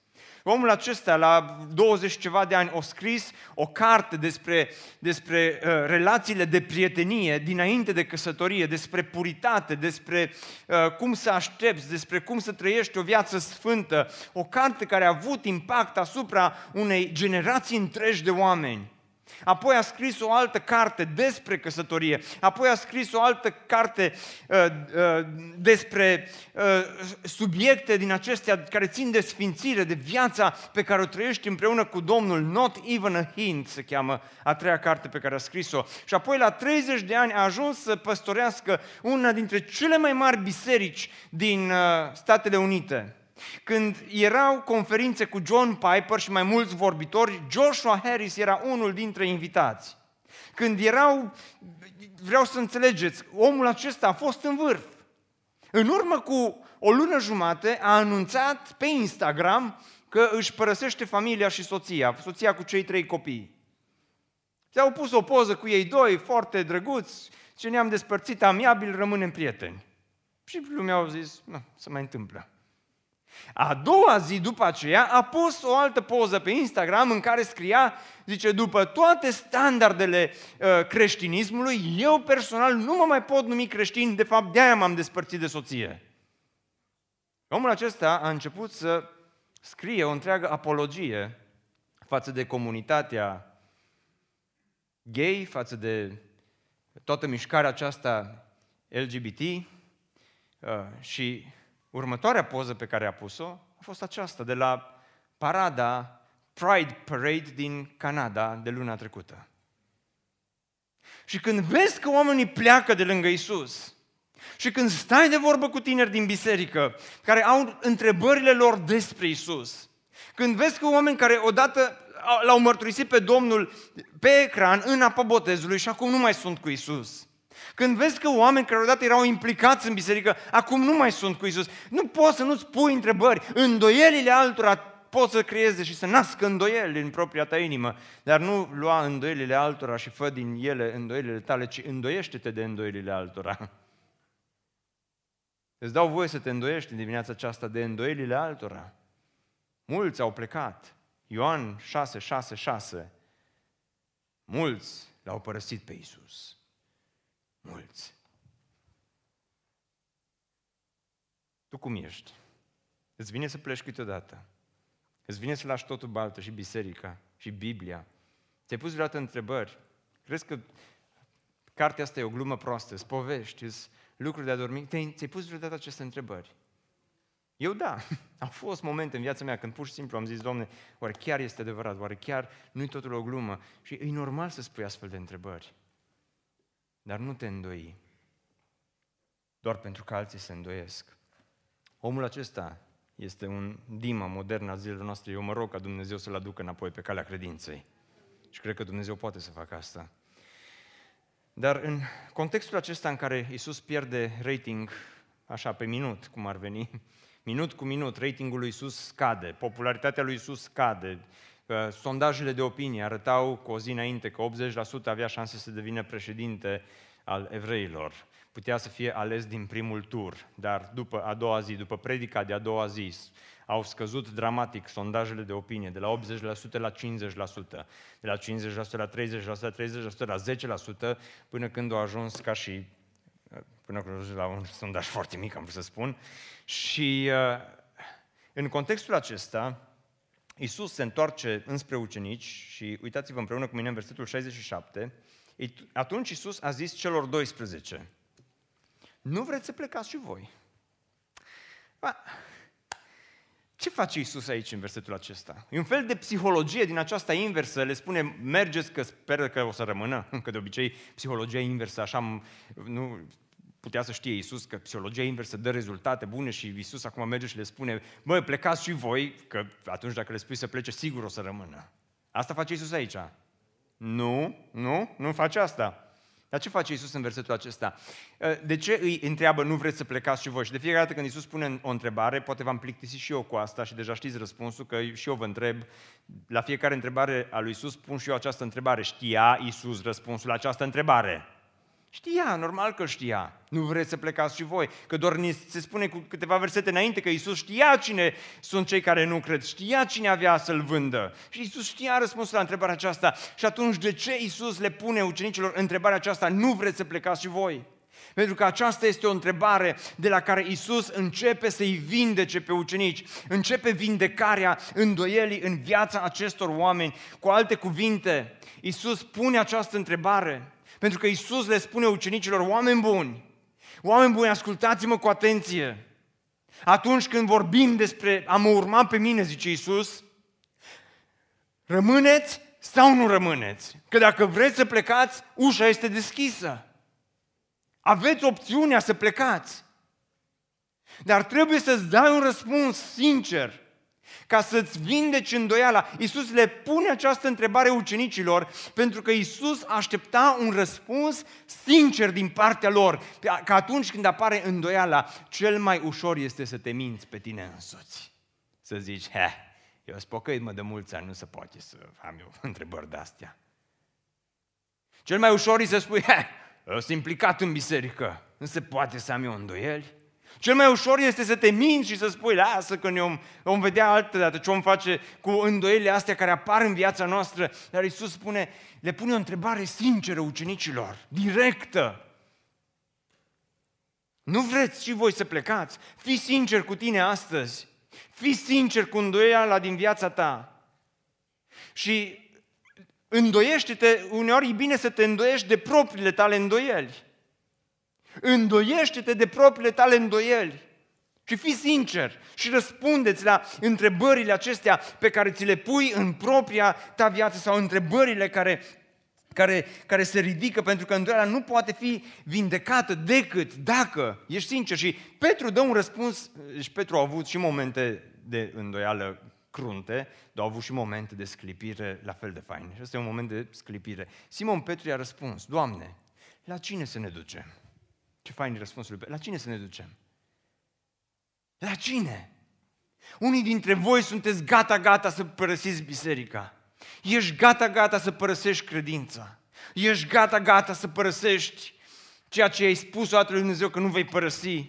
A: Omul acesta, la 20 ceva de ani, a scris o carte despre, despre uh, relațiile de prietenie dinainte de căsătorie, despre puritate, despre uh, cum să aștepți, despre cum să trăiești o viață sfântă. O carte care a avut impact asupra unei generații întregi de oameni. Apoi a scris o altă carte despre căsătorie, apoi a scris o altă carte uh, uh, despre uh, subiecte din acestea care țin de sfințire, de viața pe care o trăiești împreună cu Domnul. Not even a hint se cheamă a treia carte pe care a scris-o. Și apoi la 30 de ani a ajuns să păstorească una dintre cele mai mari biserici din uh, Statele Unite. Când erau conferințe cu John Piper și mai mulți vorbitori, Joshua Harris era unul dintre invitați. Când erau, vreau să înțelegeți, omul acesta a fost în vârf. În urmă cu o lună jumate a anunțat pe Instagram că își părăsește familia și soția, soția cu cei trei copii. Și au pus o poză cu ei doi, foarte drăguți, ce ne-am despărțit amiabil, rămânem prieteni. Și lumea au zis, nu, se mai întâmplă. A doua zi după aceea a pus o altă poză pe Instagram în care scria, zice, după toate standardele uh, creștinismului, eu personal nu mă mai pot numi creștin, de fapt de-aia m-am despărțit de soție. Omul acesta a început să scrie o întreagă apologie față de comunitatea gay, față de toată mișcarea aceasta LGBT uh, și Următoarea poză pe care a pus-o a fost aceasta, de la parada Pride Parade din Canada de luna trecută. Și când vezi că oamenii pleacă de lângă Isus, și când stai de vorbă cu tineri din biserică, care au întrebările lor despre Isus, când vezi că oameni care odată l-au mărturisit pe Domnul pe ecran în apa botezului și acum nu mai sunt cu Isus, când vezi că oameni care odată erau implicați în biserică, acum nu mai sunt cu Isus, nu poți să nu-ți pui întrebări. Îndoielile altora poți să creeze și să nască îndoieli în propria ta inimă, dar nu lua îndoielile altora și fă din ele îndoielile tale, ci îndoiește-te de îndoielile altora. Îți dau voie să te îndoiești în dimineața aceasta de îndoielile altora. Mulți au plecat. Ioan 6, 6, 6. Mulți l-au părăsit pe Isus mulți. Tu cum ești? Îți vine să pleci câteodată. Îți vine să lași totul baltă și biserica și Biblia. Ți-ai pus vreodată întrebări? Crezi că cartea asta e o glumă proastă, îți povești, îți lucruri de adormit? Ți-ai pus vreodată aceste întrebări? Eu da, au fost momente în viața mea când pur și simplu am zis, Doamne, oare chiar este adevărat, oare chiar nu-i totul o glumă? Și e normal să spui astfel de întrebări. Dar nu te îndoi, doar pentru că alții se îndoiesc. Omul acesta este un dima modern al zilelor noastre. Eu mă rog ca Dumnezeu să-l aducă înapoi pe calea credinței. Și cred că Dumnezeu poate să facă asta. Dar în contextul acesta în care Isus pierde rating așa pe minut, cum ar veni, minut cu minut, ratingul lui Isus scade, popularitatea lui Isus scade, sondajele de opinie arătau cu o zi înainte că 80% avea șanse să devină președinte al evreilor. Putea să fie ales din primul tur, dar după a doua zi, după predica de a doua zi, au scăzut dramatic sondajele de opinie, de la 80% la 50%, de la 50% la 30%, la 30% la 10%, până când au ajuns ca și, până când au ajuns la un sondaj foarte mic, am vrut să spun. Și uh, în contextul acesta, Iisus se întoarce înspre ucenici și uitați-vă împreună cu mine în versetul 67, atunci Iisus a zis celor 12, nu vreți să plecați și voi? Ba, ce face Iisus aici în versetul acesta? E un fel de psihologie din aceasta inversă, le spune mergeți că speră că o să rămână, că de obicei psihologia inversă așa nu, putea să știe Isus că psihologia inversă dă rezultate bune și Isus acum merge și le spune, bă, plecați și voi, că atunci dacă le spui să plece, sigur o să rămână. Asta face Isus aici. Nu, nu, nu face asta. Dar ce face Isus în versetul acesta? De ce îi întreabă, nu vreți să plecați și voi? Și de fiecare dată când Isus pune o întrebare, poate v-am plictisit și eu cu asta și deja știți răspunsul, că și eu vă întreb, la fiecare întrebare a lui Isus pun și eu această întrebare. Știa Isus răspunsul la această întrebare? Știa, normal că știa. Nu vreți să plecați și voi, că doar ni se spune cu câteva versete înainte că Isus știa cine sunt cei care nu cred, știa cine avea să-L vândă. Și Isus știa răspunsul la întrebarea aceasta. Și atunci de ce Isus le pune ucenicilor întrebarea aceasta, nu vreți să plecați și voi? Pentru că aceasta este o întrebare de la care Isus începe să-i vindece pe ucenici, începe vindecarea îndoielii în viața acestor oameni. Cu alte cuvinte, Isus pune această întrebare pentru că Isus le spune ucenicilor, oameni buni, oameni buni, ascultați-mă cu atenție. Atunci când vorbim despre a mă urma pe mine, zice Isus, rămâneți sau nu rămâneți? Că dacă vreți să plecați, ușa este deschisă. Aveți opțiunea să plecați. Dar trebuie să-ți dai un răspuns sincer ca să-ți vindeci îndoiala. Iisus le pune această întrebare ucenicilor pentru că Iisus aștepta un răspuns sincer din partea lor. Că atunci când apare îndoiala, cel mai ușor este să te minți pe tine însuți. Să zici, he, eu spocăit mă de mulți ani, nu se poate să am eu întrebări de-astea. Cel mai ușor e să spui, he, eu sunt implicat în biserică, nu se poate să am eu îndoieli. Cel mai ușor este să te minți și să spui, lasă că ne om, vom vedea altă dată ce vom face cu îndoielile astea care apar în viața noastră. Dar Isus spune, le pune o întrebare sinceră ucenicilor, directă. Nu vreți și voi să plecați? Fii sincer cu tine astăzi. Fii sincer cu îndoiala din viața ta. Și îndoiește-te, uneori e bine să te îndoiești de propriile tale îndoieli. Îndoiește-te de propriile tale îndoieli. Și fii sincer și răspundeți la întrebările acestea pe care ți le pui în propria ta viață sau întrebările care, care, care se ridică pentru că îndoiala nu poate fi vindecată decât dacă ești sincer. Și Petru dă un răspuns și Petru a avut și momente de îndoială crunte, dar au avut și momente de sclipire la fel de faine. Și ăsta e un moment de sclipire. Simon Petru i-a răspuns, Doamne, la cine să ne ducem? Ce fain e răspunsul lui La cine să ne ducem? La cine? Unii dintre voi sunteți gata-gata să părăsiți biserica. Ești gata-gata să părăsești credința. Ești gata-gata să părăsești ceea ce ai spus o dată lui Dumnezeu că nu vei părăsi.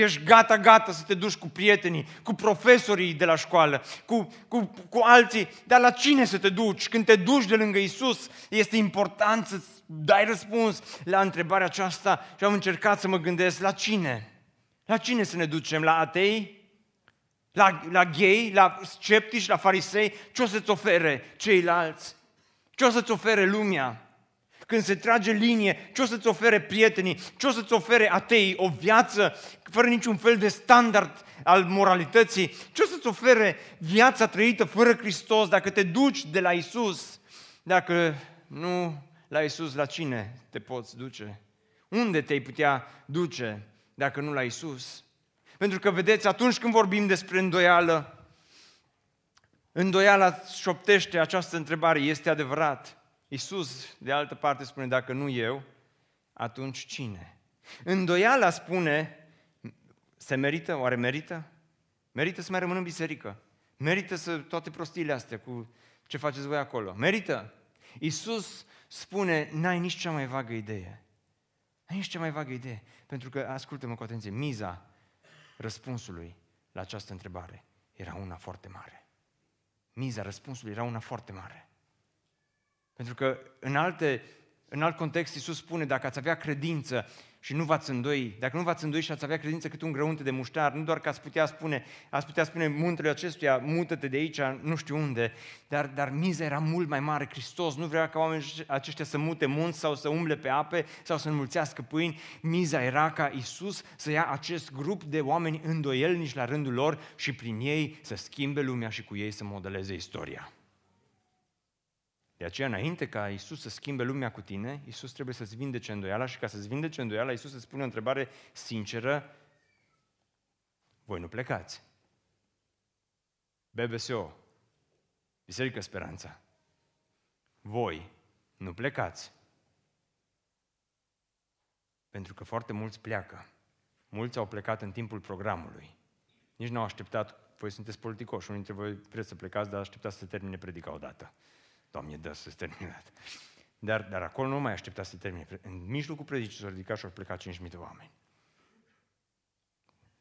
A: Ești gata-gata să te duci cu prietenii, cu profesorii de la școală, cu, cu, cu alții, dar la cine să te duci? Când te duci de lângă Isus, este important să dai răspuns la întrebarea aceasta și am încercat să mă gândesc la cine? La cine să ne ducem? La atei? La, la gay? La sceptici? La farisei? Ce o să-ți ofere ceilalți? Ce o să-ți ofere lumea? Când se trage linie, ce o să-ți ofere prietenii? Ce o să-ți ofere atei? O viață fără niciun fel de standard al moralității? Ce o să-ți ofere viața trăită fără Hristos dacă te duci de la Isus? Dacă nu la Isus, la cine te poți duce? Unde te-ai putea duce dacă nu la Isus? Pentru că, vedeți, atunci când vorbim despre îndoială, îndoiala șoptește această întrebare, este adevărat? Isus, de altă parte, spune, dacă nu eu, atunci cine? Îndoiala spune, se merită? Oare merită? Merită să mai rămân în biserică. Merită să toate prostiile astea cu ce faceți voi acolo. Merită. Isus spune, n-ai nici cea mai vagă idee. N-ai nici cea mai vagă idee. Pentru că, ascultă-mă cu atenție, miza răspunsului la această întrebare era una foarte mare. Miza răspunsului era una foarte mare. Pentru că în, alte, în alt context Iisus spune, dacă ați avea credință și nu v-ați îndoi, dacă nu v-ați îndoi și ați avea credință cât un grăunte de muștar, nu doar că ați putea spune, ați putea spune muntele acestuia, mută-te de aici, nu știu unde, dar, dar miza era mult mai mare. Hristos nu vrea ca oamenii aceștia să mute munți sau să umble pe ape sau să înmulțească pâini. Miza era ca Isus să ia acest grup de oameni îndoielnici la rândul lor și prin ei să schimbe lumea și cu ei să modeleze istoria. De aceea, înainte ca Isus să schimbe lumea cu tine, Isus trebuie să-ți vindece îndoiala și ca să-ți vindece îndoiala, Isus îți spune o întrebare sinceră, voi nu plecați. BBSO, Biserică Speranța, voi nu plecați. Pentru că foarte mulți pleacă. Mulți au plecat în timpul programului. Nici nu au așteptat, voi sunteți politicoși, unii dintre voi vreți să plecați, dar așteptați să termine predica odată. Doamne, dă să terminat. Dar, dar acolo nu mai aștepta să termine. În mijlocul predicii s-au ridicat și au plecat 5.000 de oameni.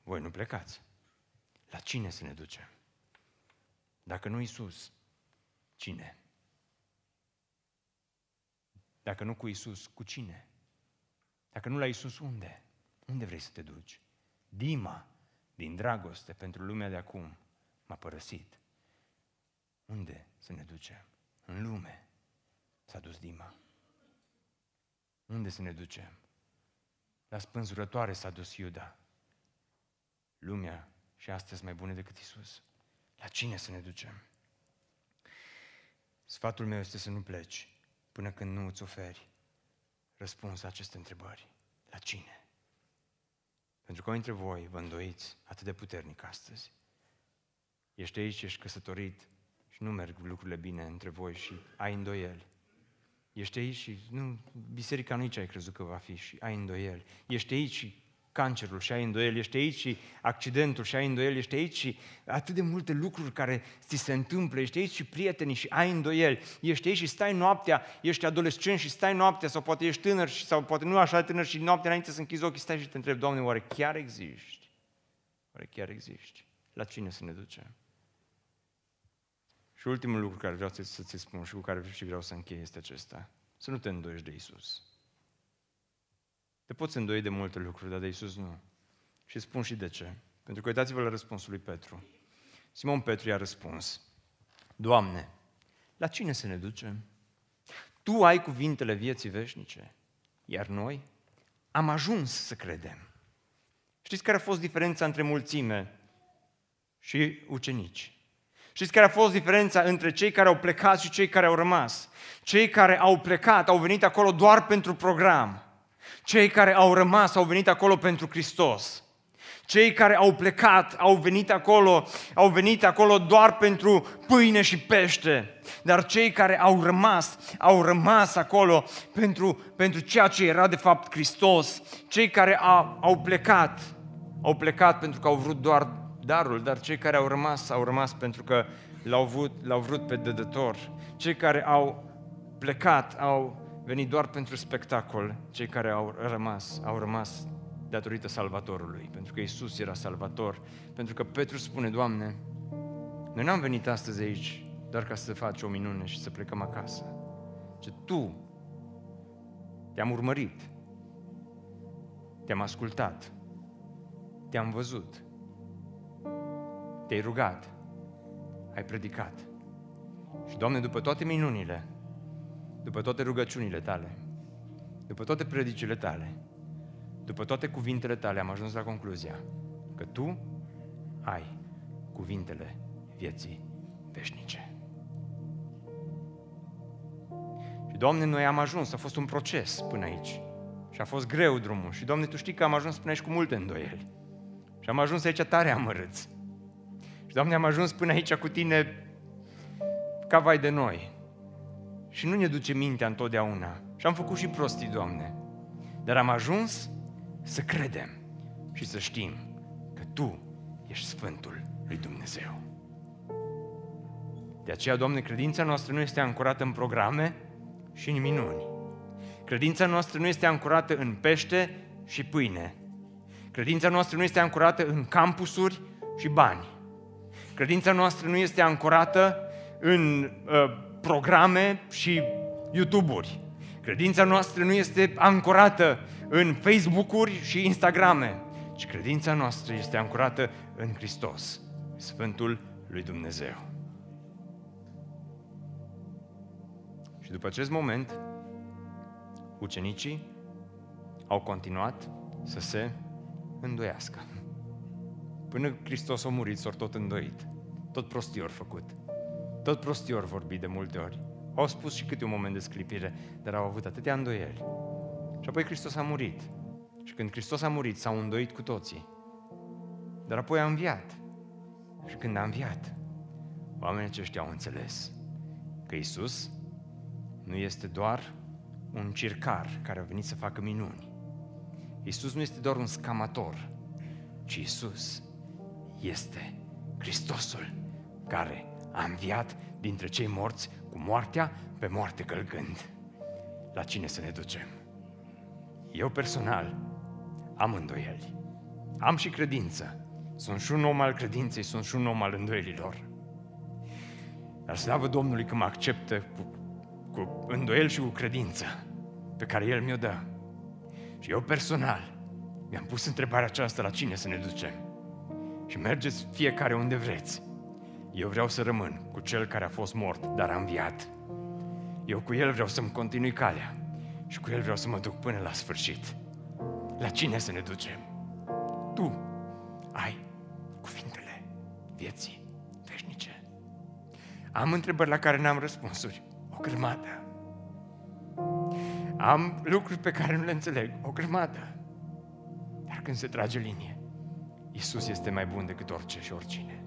A: Voi nu plecați. La cine să ne ducem? Dacă nu Isus, cine? Dacă nu cu Isus, cu cine? Dacă nu la Isus, unde? Unde vrei să te duci? Dima, din dragoste pentru lumea de acum, m-a părăsit. Unde să ne ducem? În lume s-a dus Dima. Unde să ne ducem? La spânzurătoare s-a dus Iuda. Lumea și astăzi mai bune decât Isus. La cine să ne ducem? Sfatul meu este să nu pleci până când nu îți oferi răspuns la aceste întrebări. La cine? Pentru că dintre voi vă îndoiți atât de puternic astăzi. Ești aici, ești căsătorit și nu merg lucrurile bine între voi și ai îndoieli. Ești aici și nu, biserica nu aici ai crezut că va fi și ai îndoieli. Ești aici și cancerul și ai îndoieli, ești aici și accidentul și ai îndoieli, ești aici și atât de multe lucruri care ți se întâmplă, ești aici și prietenii și ai îndoieli, ești aici și stai noaptea, ești adolescent și stai noaptea sau poate ești tânăr și, sau poate nu așa tânăr și noaptea înainte să închizi ochii stai și te întrebi, Doamne, oare chiar existi? Oare chiar existi? La cine să ne ducem? Și ultimul lucru care vreau să-ți spun și cu care și vreau să închei este acesta. Să nu te îndoiești de Isus. Te poți îndoi de multe lucruri, dar de Isus nu. Și spun și de ce. Pentru că uitați-vă la răspunsul lui Petru. Simon Petru i-a răspuns, Doamne, la cine să ne ducem? Tu ai cuvintele vieții veșnice, iar noi am ajuns să credem. Știți care a fost diferența între mulțime și ucenici? Știți care a fost diferența între cei care au plecat și cei care au rămas? Cei care au plecat au venit acolo doar pentru program. Cei care au rămas au venit acolo pentru Hristos. Cei care au plecat au venit acolo, au venit acolo doar pentru pâine și pește. Dar cei care au rămas, au rămas acolo pentru, pentru ceea ce era de fapt Hristos. Cei care au, au plecat, au plecat pentru că au vrut doar darul, dar cei care au rămas, au rămas pentru că l-au vrut, l-au vrut pe dădător. Cei care au plecat, au venit doar pentru spectacol, cei care au rămas, au rămas datorită Salvatorului, pentru că Isus era Salvator, pentru că Petru spune, Doamne, noi n-am venit astăzi aici doar ca să faci o minune și să plecăm acasă, ci Tu te-am urmărit, te-am ascultat, te-am văzut, te-ai rugat, ai predicat. Și, Doamne, după toate minunile, după toate rugăciunile tale, după toate predicile tale, după toate cuvintele tale, am ajuns la concluzia că tu ai cuvintele vieții veșnice. Și, Doamne, noi am ajuns, a fost un proces până aici. Și a fost greu drumul. Și, Doamne, Tu știi că am ajuns până aici cu multe îndoieli. Și am ajuns aici tare amărâți. Și, Doamne, am ajuns până aici cu Tine ca vai de noi. Și nu ne duce mintea întotdeauna. Și am făcut și prostii, Doamne. Dar am ajuns să credem și să știm că Tu ești Sfântul lui Dumnezeu. De aceea, Doamne, credința noastră nu este ancorată în programe și în minuni. Credința noastră nu este ancorată în pește și pâine. Credința noastră nu este ancorată în campusuri și bani. Credința noastră nu este ancorată în uh, programe și YouTube-uri. Credința noastră nu este ancorată în Facebook-uri și Instagrame, ci credința noastră este ancorată în Hristos, Sfântul lui Dumnezeu. Și după acest moment, ucenicii au continuat să se îndoiască. Până Hristos a murit, s-au tot îndoit. Tot prostii ori făcut. Tot prostii ori vorbit de multe ori. Au spus și câte un moment de sclipire, dar au avut atâtea îndoieli. Și apoi Hristos a murit. Și când Hristos a murit, s-au îndoit cu toții. Dar apoi a înviat. Și când a înviat, oamenii aceștia au înțeles că Isus nu este doar un circar care a venit să facă minuni. Isus nu este doar un scamator, ci Isus este Hristosul care a înviat dintre cei morți cu moartea pe moarte călcând. la cine să ne ducem. Eu personal am îndoieli. Am și credință. Sunt și un om al credinței, sunt și un om al îndoielilor. Dar slavă Domnului că mă acceptă cu, cu îndoiel și cu credință pe care El mi-o dă. Și eu personal mi-am pus întrebarea aceasta la cine să ne ducem. Și mergeți fiecare unde vreți. Eu vreau să rămân cu cel care a fost mort, dar a înviat. Eu cu el vreau să-mi continui calea și cu el vreau să mă duc până la sfârșit. La cine să ne ducem? Tu ai cuvintele vieții veșnice. Am întrebări la care n-am răspunsuri. O grămadă. Am lucruri pe care nu le înțeleg. O grămadă. Dar când se trage linie, Isus este mai bun decât orice și oricine.